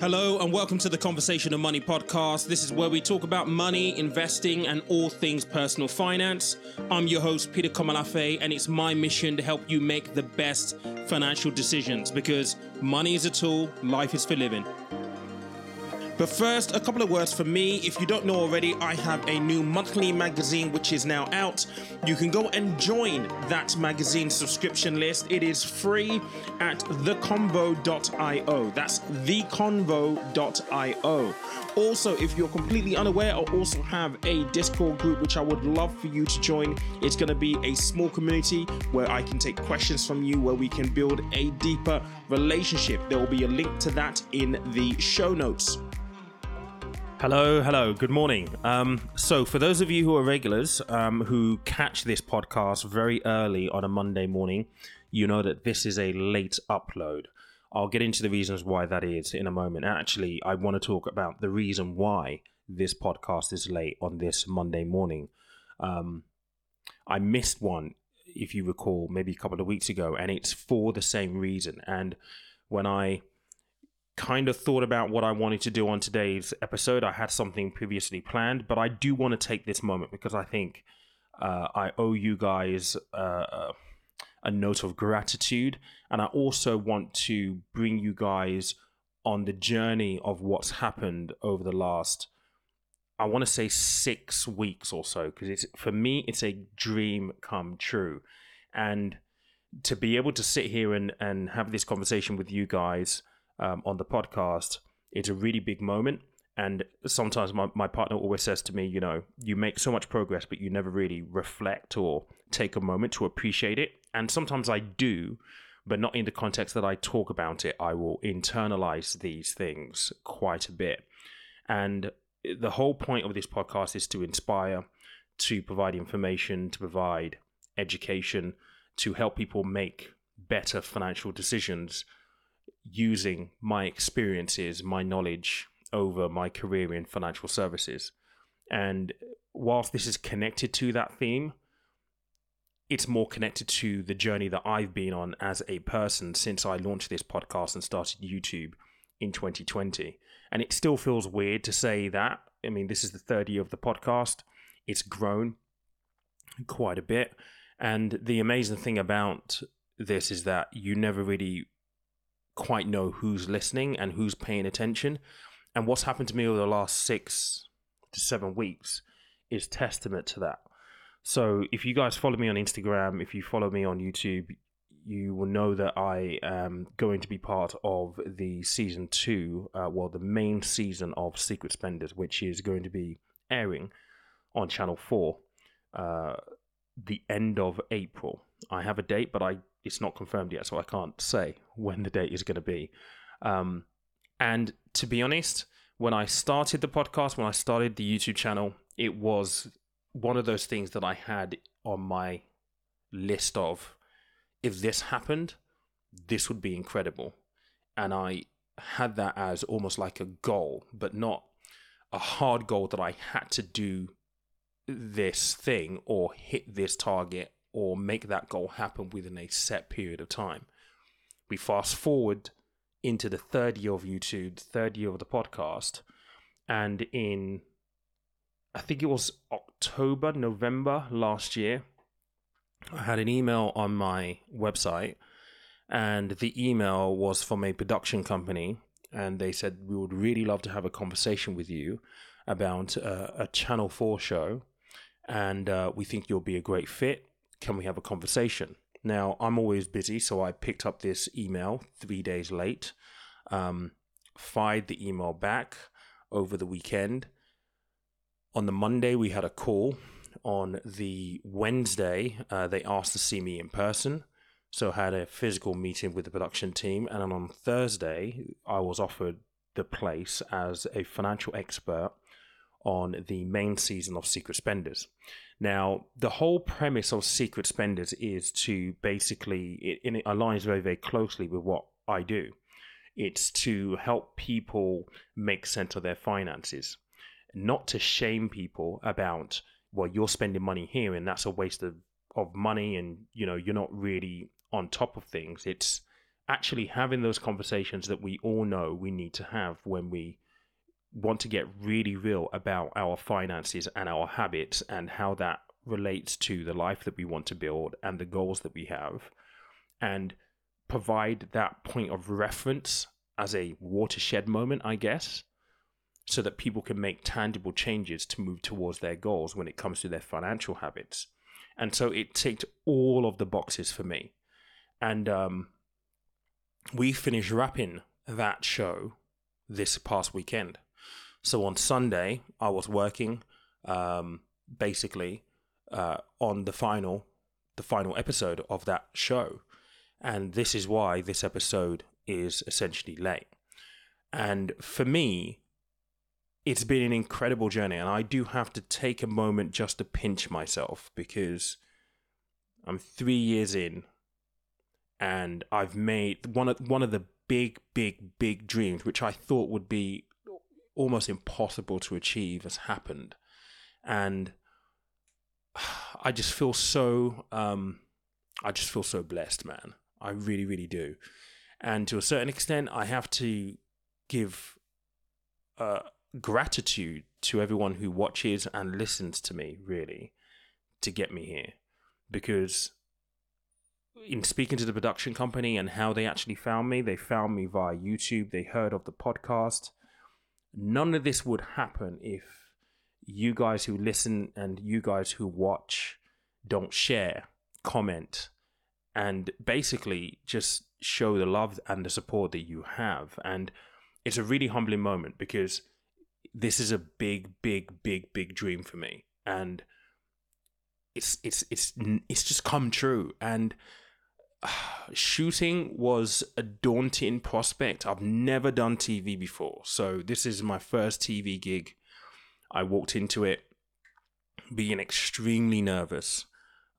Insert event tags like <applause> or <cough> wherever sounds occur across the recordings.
Hello, and welcome to the Conversation of Money podcast. This is where we talk about money, investing, and all things personal finance. I'm your host, Peter Komolafe, and it's my mission to help you make the best financial decisions because money is a tool, life is for living. But first, a couple of words for me. If you don't know already, I have a new monthly magazine which is now out. You can go and join that magazine subscription list. It is free at theconvo.io. That's theconvo.io. Also, if you're completely unaware, I also have a Discord group which I would love for you to join. It's going to be a small community where I can take questions from you, where we can build a deeper relationship. There will be a link to that in the show notes. Hello, hello, good morning. Um, so, for those of you who are regulars um, who catch this podcast very early on a Monday morning, you know that this is a late upload. I'll get into the reasons why that is in a moment. Actually, I want to talk about the reason why this podcast is late on this Monday morning. Um, I missed one, if you recall, maybe a couple of weeks ago, and it's for the same reason. And when I kind of thought about what I wanted to do on today's episode. I had something previously planned, but I do want to take this moment because I think uh, I owe you guys uh, a note of gratitude. And I also want to bring you guys on the journey of what's happened over the last, I want to say six weeks or so, because it's for me, it's a dream come true. And to be able to sit here and, and have this conversation with you guys um, on the podcast, it's a really big moment. And sometimes my, my partner always says to me, you know, you make so much progress, but you never really reflect or take a moment to appreciate it. And sometimes I do, but not in the context that I talk about it. I will internalize these things quite a bit. And the whole point of this podcast is to inspire, to provide information, to provide education, to help people make better financial decisions using my experiences, my knowledge over my career in financial services. And whilst this is connected to that theme, it's more connected to the journey that I've been on as a person since I launched this podcast and started YouTube in 2020. And it still feels weird to say that. I mean, this is the third year of the podcast. It's grown quite a bit. And the amazing thing about this is that you never really quite know who's listening and who's paying attention. And what's happened to me over the last six to seven weeks is testament to that. So if you guys follow me on Instagram, if you follow me on YouTube, you will know that I am going to be part of the season two, uh, well, the main season of Secret Spenders, which is going to be airing on Channel 4 uh, the end of April. I have a date, but I it's not confirmed yet, so I can't say when the date is going to be. Um, and to be honest, when I started the podcast, when I started the YouTube channel, it was one of those things that I had on my list of if this happened, this would be incredible. And I had that as almost like a goal, but not a hard goal that I had to do this thing or hit this target or make that goal happen within a set period of time. We fast forward into the third year of YouTube, the third year of the podcast, and in I think it was October, November last year, I had an email on my website, and the email was from a production company, and they said we would really love to have a conversation with you about uh, a Channel Four show, and uh, we think you'll be a great fit can we have a conversation? Now, I'm always busy, so I picked up this email three days late, um, fired the email back over the weekend. On the Monday, we had a call. On the Wednesday, uh, they asked to see me in person. So I had a physical meeting with the production team. And on Thursday, I was offered the place as a financial expert on the main season of Secret Spenders. Now, the whole premise of Secret Spenders is to basically, it, it aligns very, very closely with what I do. It's to help people make sense of their finances, not to shame people about, well, you're spending money here and that's a waste of, of money and, you know, you're not really on top of things. It's actually having those conversations that we all know we need to have when we want to get really real about our finances and our habits and how that relates to the life that we want to build and the goals that we have and provide that point of reference as a watershed moment i guess so that people can make tangible changes to move towards their goals when it comes to their financial habits. And so it ticked all of the boxes for me. And um, we finished wrapping that show this past weekend so on Sunday, I was working um, basically uh, on the final the final episode of that show, and this is why this episode is essentially late. And for me, it's been an incredible journey, and I do have to take a moment just to pinch myself because I'm three years in, and I've made one of one of the big, big, big dreams, which I thought would be almost impossible to achieve has happened. And <sighs> I just feel so um, I just feel so blessed, man. I really, really do. And to a certain extent, I have to give uh, gratitude to everyone who watches and listens to me, really, to get me here. Because in speaking to the production company and how they actually found me, they found me via YouTube, they heard of the podcast, None of this would happen if you guys who listen and you guys who watch don't share, comment, and basically just show the love and the support that you have. And it's a really humbling moment because this is a big, big, big, big dream for me. And it's it's it's it's just come true. And shooting was a daunting prospect. I've never done TV before, so this is my first TV gig. I walked into it being extremely nervous,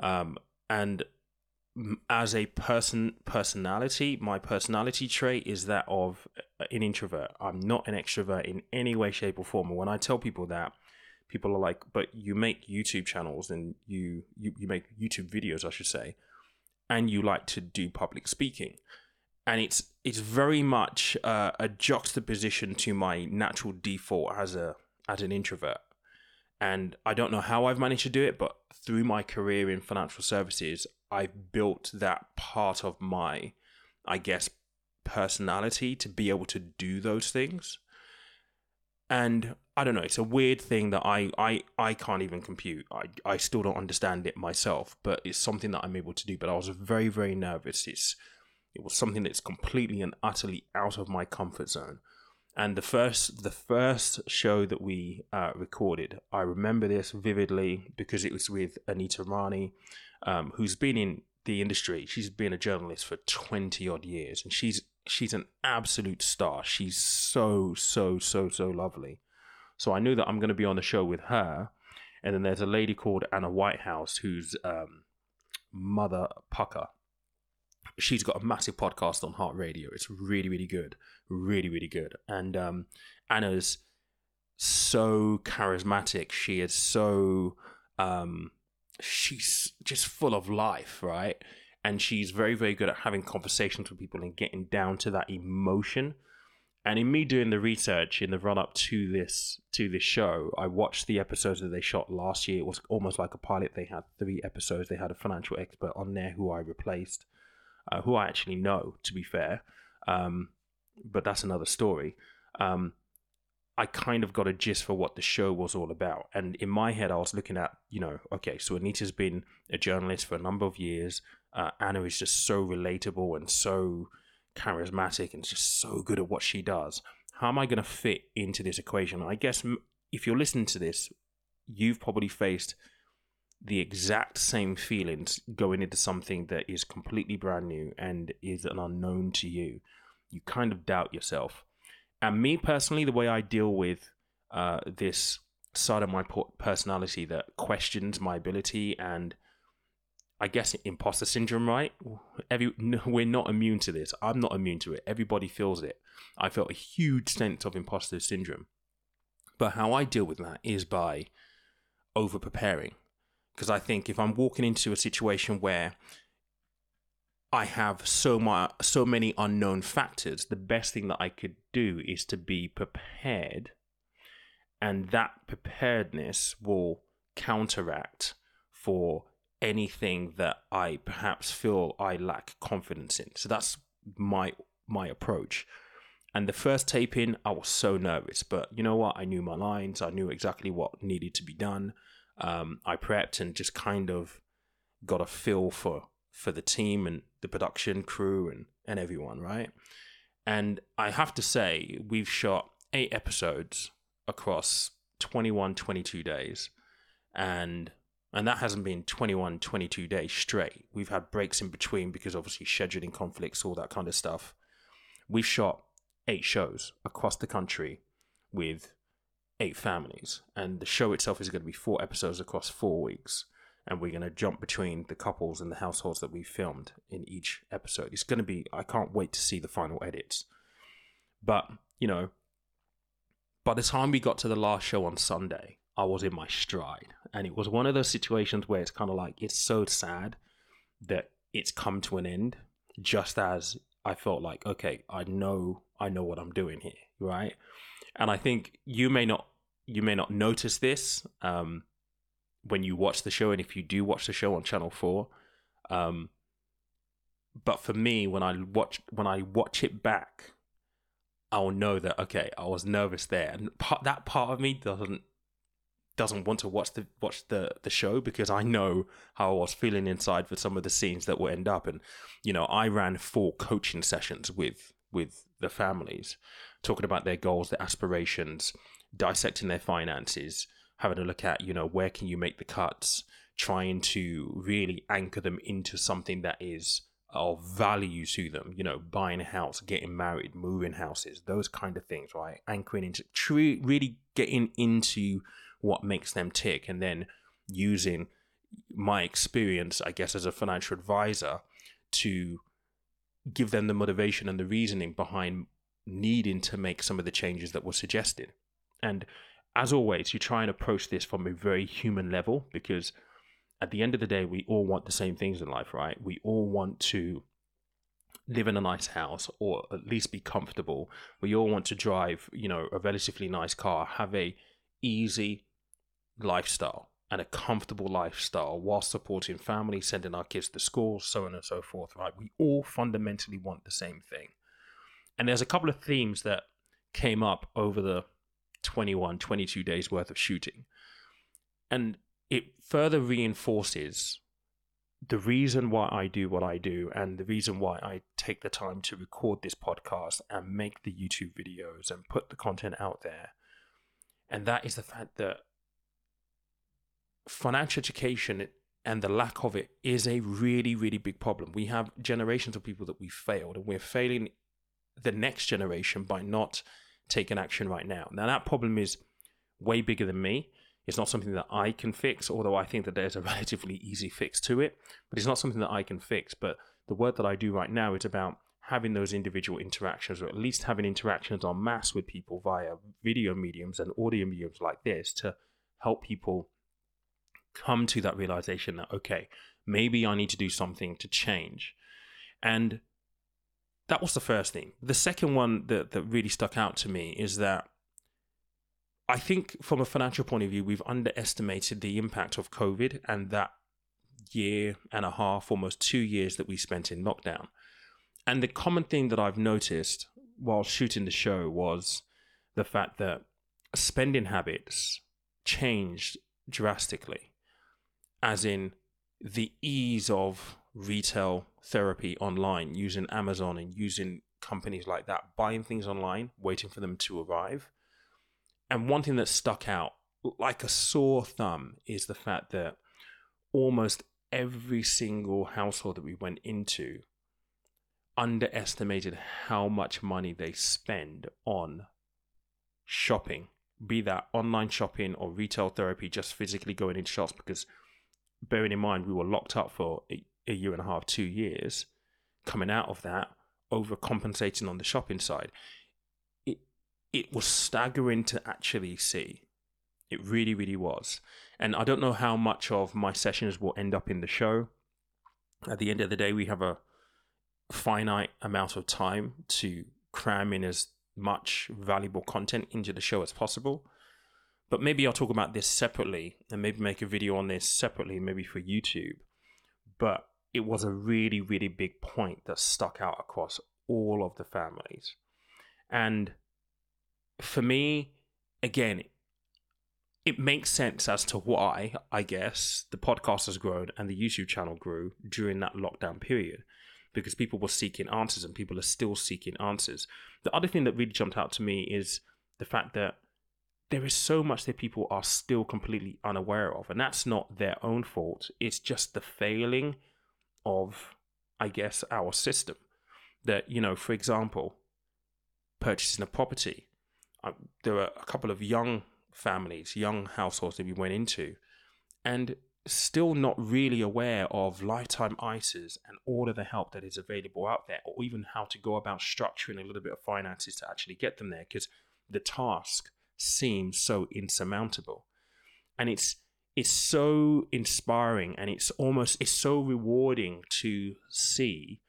um, and as a person personality, my personality trait is that of an introvert. I'm not an extrovert in any way, shape, or form. When I tell people that, people are like, "But you make YouTube channels and you you, you make YouTube videos, I should say." And you like to do public speaking. And it's it's very much uh, a juxtaposition to my natural default as a as an introvert. And I don't know how I've managed to do it but through my career in financial services I've built that part of my I guess personality to be able to do those things. And I don't know. It's a weird thing that I I I can't even compute. I I still don't understand it myself, but it's something that I'm able to do. But I was very very nervous. It's it was something that's completely and utterly out of my comfort zone. And the first the first show that we uh, recorded, I remember this vividly because it was with Anita Rani, um, who's been in the industry. She's been a journalist for twenty odd years, and she's she's an absolute star. She's so so so so lovely. So I knew that I'm going to be on the show with her. And then there's a lady called Anna Whitehouse who's um, Mother Pukka. She's got a massive podcast on Heart Radio. It's really, really good. Really, really good. And um, Anna's so charismatic. She is so. Um, she's just full of life, right? And she's very, very good at having conversations with people and getting down to that emotion and in me doing the research in the run up to this to this show, I watched the episodes that they shot last year. It was almost like a pilot. They had three episodes. They had a financial expert on there who I replaced, uh, who I actually know, to be fair. Um, but that's another story. Um, I kind of got a gist for what the show was all about. And in my head, I was looking at, you know, okay, so Anita's been a journalist for a number of years. Uh, Anna is just so relatable and so charismatic and just so good at what she does. How am I going to fit into this equation? I guess if you're listening to this, you've probably faced the exact same feelings going into something that is completely brand new and is an unknown to you. You kind of doubt yourself. And me personally, the way I deal with uh, this side of my personality that questions my ability and I guess imposter syndrome, right? Every no, <laughs> we're not immune to this. I'm not immune to it. Everybody feels it. I felt a huge sense of imposter syndrome. But how I deal with that is by over preparing. Because I think if I'm walking into a situation where I have so much, so many unknown factors. The best thing that I could do is to be prepared, and that preparedness will counteract for anything that I perhaps feel I lack confidence in. So that's my my approach. And the first taping, I was so nervous, but you know what? I knew my lines. I knew exactly what needed to be done. Um, I prepped and just kind of got a feel for for the team and the production crew and and everyone, right? And I have to say, we've shot eight episodes across 21, 22 days, and and that hasn't been 21, 22 days straight. We've had breaks in between because obviously scheduling conflicts, all that kind of stuff. We've shot eight shows across the country with eight families, and the show itself is going to be four episodes across four weeks. And we're going to jump between the couples and the households that we filmed in each episode. It's going to be, I can't wait to see the final edits. But, you know, by the time we got to the last show on Sunday, I was in my stride. And it was one of those situations where it's kind of like, it's so sad that it's come to an end, just as I felt like, okay, I know, I know what I'm doing here, right? And I think you may not, you may not notice this um, when you watch the show, and if you do watch the show on Channel Four, um, but for me, when I watch when I watch it back, I'll know that okay, I was nervous there, and part, that part of me doesn't doesn't want to watch the watch the the show because I know how I was feeling inside for some of the scenes that will end up. And you know, I ran four coaching sessions with with the families, talking about their goals, their aspirations, dissecting their finances, having a look at you know where can you make the cuts, trying to really anchor them into something that is of value to them. You know, buying a house, getting married, moving houses, those kind of things, right? Anchoring into true, really getting into what makes them tick and then using my experience i guess as a financial advisor to give them the motivation and the reasoning behind needing to make some of the changes that were suggested. And as always you try and approach this from a very human level because at the end of the day we all want the same things in life right? We all want to live in a nice house or at least be comfortable. We all want to drive you know a relatively nice car have a easy lifestyle and a comfortable lifestyle while supporting family, sending our kids to school, so on and so forth, right? We all fundamentally want the same thing. And there's a couple of themes that came up over the 21, 22 days worth of shooting. And it further reinforces the reason why I do what I do and the reason why I take the time to record this podcast and make the YouTube videos and put the content out there. And that is the fact that financial education and the lack of it is a really, really big problem. We have generations of people that we failed, and we're failing the next generation by not taking action right now. Now, that problem is way bigger than me. It's not something that I can fix, although I think that there's a <laughs> relatively easy fix to it, but it's not something that I can fix. But the work that I do right now is about having those individual interactions, or at least having interactions en masse with people via video mediums and audio mediums like this to help people come to that realization that, okay, maybe I need to do something to change. And that was the first thing. The second one that, that really stuck out to me is that I think from a financial point of view, we've underestimated the impact of COVID and that year and a half, almost two years that we spent in lockdown. And the common thing that I've noticed while shooting the show was the fact that spending habits changed drastically as in the ease of retail therapy online using Amazon and using companies like that, buying things online, waiting for them to arrive. And one thing that stuck out like a sore thumb is the fact that almost every single household that we went into underestimated how much money they spend on shopping, be that online shopping or retail therapy, just physically going into shops because bearing in mind we were locked up for a, a year and a half, two years, coming out of that, overcompensating on the shopping side, it it was staggering to actually see. It really, really was. And I don't know how much of my sessions will end up in the show. At the end of the day, we have a finite amount of time to cram in as much valuable content into the show as possible. But maybe I'll talk about this separately and maybe make a video on this separately, maybe for YouTube. But it was a really, really big point that stuck out across all of the families. And for me, again, it makes sense as to why, I guess, the podcast has grown and the YouTube channel grew during that lockdown period because people were seeking answers and people are still seeking answers. The other thing that really jumped out to me is the fact that there is so much that people are still completely unaware of, and that's not their own fault. It's just the failing of, I guess, our system. That, you know, for example, purchasing a property. Uh, there were a couple of young families, young households that we went into, and still not really aware of lifetime ISAs and all of the help that is available out there, or even how to go about structuring a little bit of finances to actually get them there, because the task seems so insurmountable. And it's it's so inspiring and it's almost it's so rewarding to see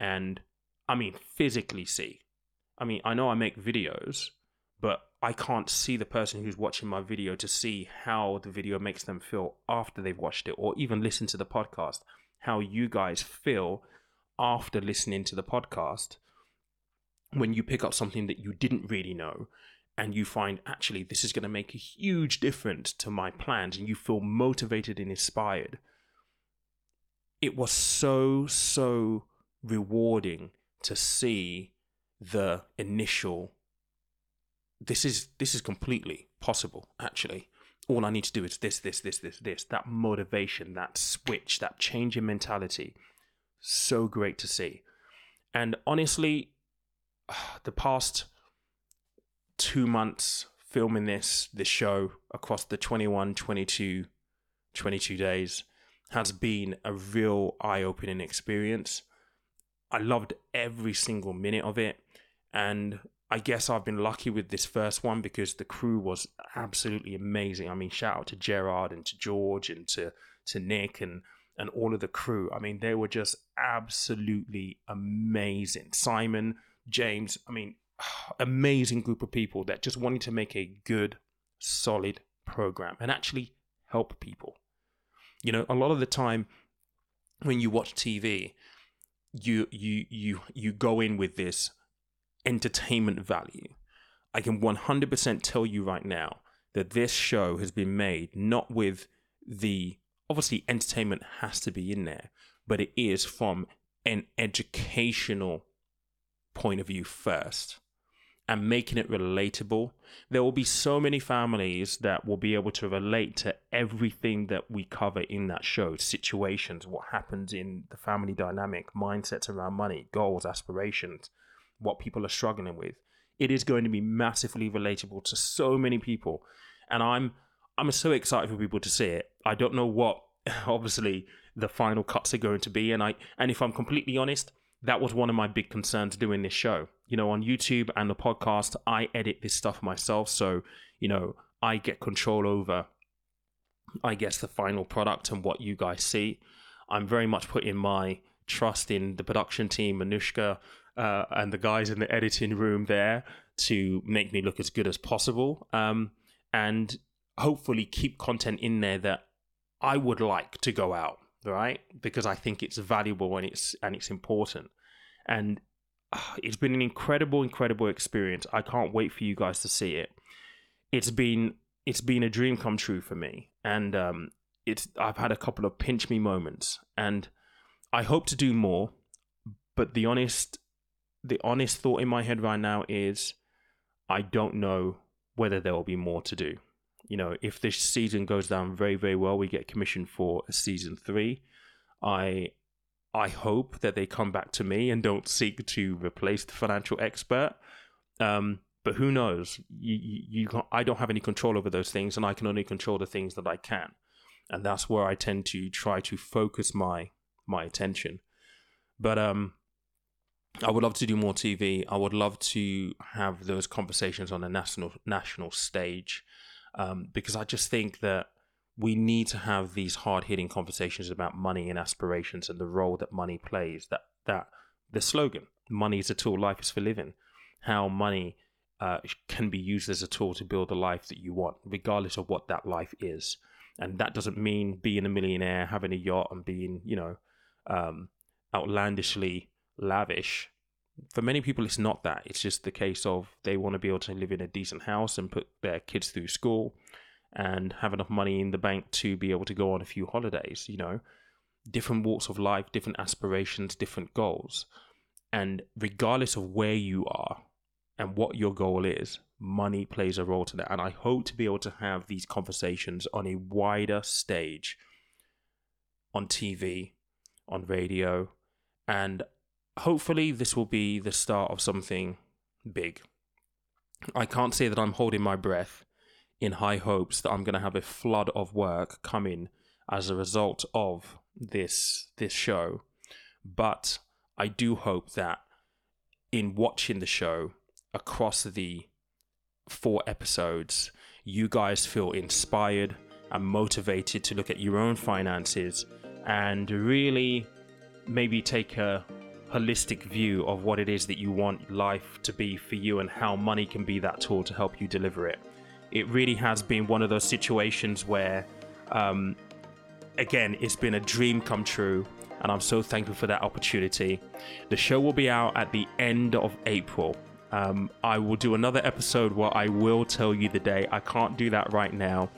and I mean physically see. I mean, I know I make videos, but I can't see the person who's watching my video to see how the video makes them feel after they've watched it, or even listen to the podcast, how you guys feel after listening to the podcast when you pick up something that you didn't really know and you find actually this is going to make a huge difference to my plans and you feel motivated and inspired. It was so, so rewarding to see the initial this is this is completely possible actually all i need to do is this this this this this that motivation that switch that change in mentality so great to see and honestly <sighs> the past 2 months filming this this show across the 21 22 22 days has been a real eye-opening experience i loved every single minute of it and I guess I've been lucky with this first one because the crew was absolutely amazing. I mean, shout out to Gerard and to George and to to Nick and and all of the crew. I mean, they were just absolutely amazing. Simon, James, I mean, <sighs> amazing group of people that just wanted to make a good, solid program and actually help people. You know, a lot of the time when you watch TV, you you you you go in with this entertainment value. I can 100% tell you right now that this show has been made not with the obviously entertainment has to be in there, but it is from an educational point of view first and making it relatable. There will be so many families that will be able to relate to everything that we cover in that show situations, what happens in the family dynamic, mindsets around money, goals, aspirations what people are struggling with. It is going to be massively relatable to so many people, and I'm I'm so excited for people to see it. I don't know what <laughs> obviously the final cuts are going to be, and I and if I'm completely honest, that was one of my big concerns doing this show. You know, on YouTube and the podcast, I edit this stuff myself, so you know I get control over, I guess, the final product and what you guys see. I'm very much putting my trust in the production team, Anushka, uh, and the guys in the editing room there to make me look as good as possible um, and hopefully keep content in there that I would like to go out right? Because I think it's valuable and it's and it's important. And uh, it's been an incredible incredible experience. I can't wait for you guys to see it. It's been it's been a dream come true for me. And um, it's I've had a couple of pinch me moments. And I hope to do more but the honest the honest thought in my head right now is I don't know whether there will be more to do. You know, if this season goes down very, very well, we get commissioned for a season three. I I hope that they come back to me and don't seek to replace the financial expert. Um, but who knows? You, you, you, I don't have any control over those things, and I can only control the things that I can, and that's where I tend to try to focus my my attention. But um, I would love to do more TV. I would love to have those conversations on a national national stage, um, because I just think that we need to have these hard hitting conversations about money and aspirations and the role that money plays. That that the slogan money is a tool, life is for living. How money uh, can be used as a tool to build the life that you want, regardless of what that life is. And that doesn't mean being a millionaire, having a yacht, and being, you know, um, outlandishly lavish. For many people, it's not that. It's just the case of they want to be able to live in a decent house and put their kids through school and have enough money in the bank to be able to go on a few holidays, you know. Different walks of life, different aspirations, different goals. And regardless of where you are and what your goal is, money plays a role to that. And I hope to be able to have these conversations on a wider stage on TV, on radio, and hopefully this will be the start of something big. I can't say that I'm holding my breath in high hopes that I'm going to have a flood of work coming as a result of this this show, but I do hope that in watching the show across the four episodes, you guys feel inspired and motivated to look at your own finances and really maybe take a holistic view of what it is that you want life to be for you and how money can be that tool to help you deliver it. It really has been one of those situations where, um, again, it's been a dream come true, and I'm so thankful for that opportunity. The show will be out at the end of April. Um, I will do another episode where I will tell you the day. I can't do that right now,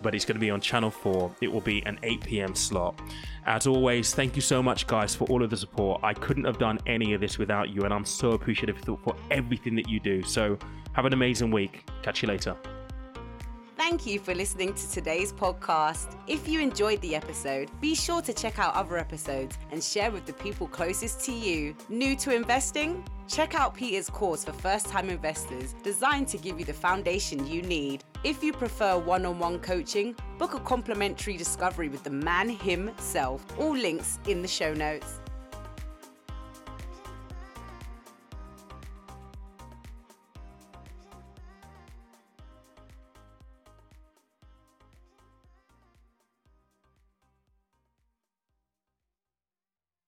but it's going to be on Channel 4. It will be an 8 p.m. slot. As always, thank you so much, guys, for all of the support. I couldn't have done any of this without you, and I'm so appreciative for everything that you do. So, have an amazing week. Catch you later. Thank you for listening to today's podcast. If you enjoyed the episode, be sure to check out other episodes and share with the people closest to you. New to investing? Check out Peter's course for first time investors, designed to give you the foundation you need. If you prefer one on one coaching, book a complimentary discovery with the man himself. All links in the show notes.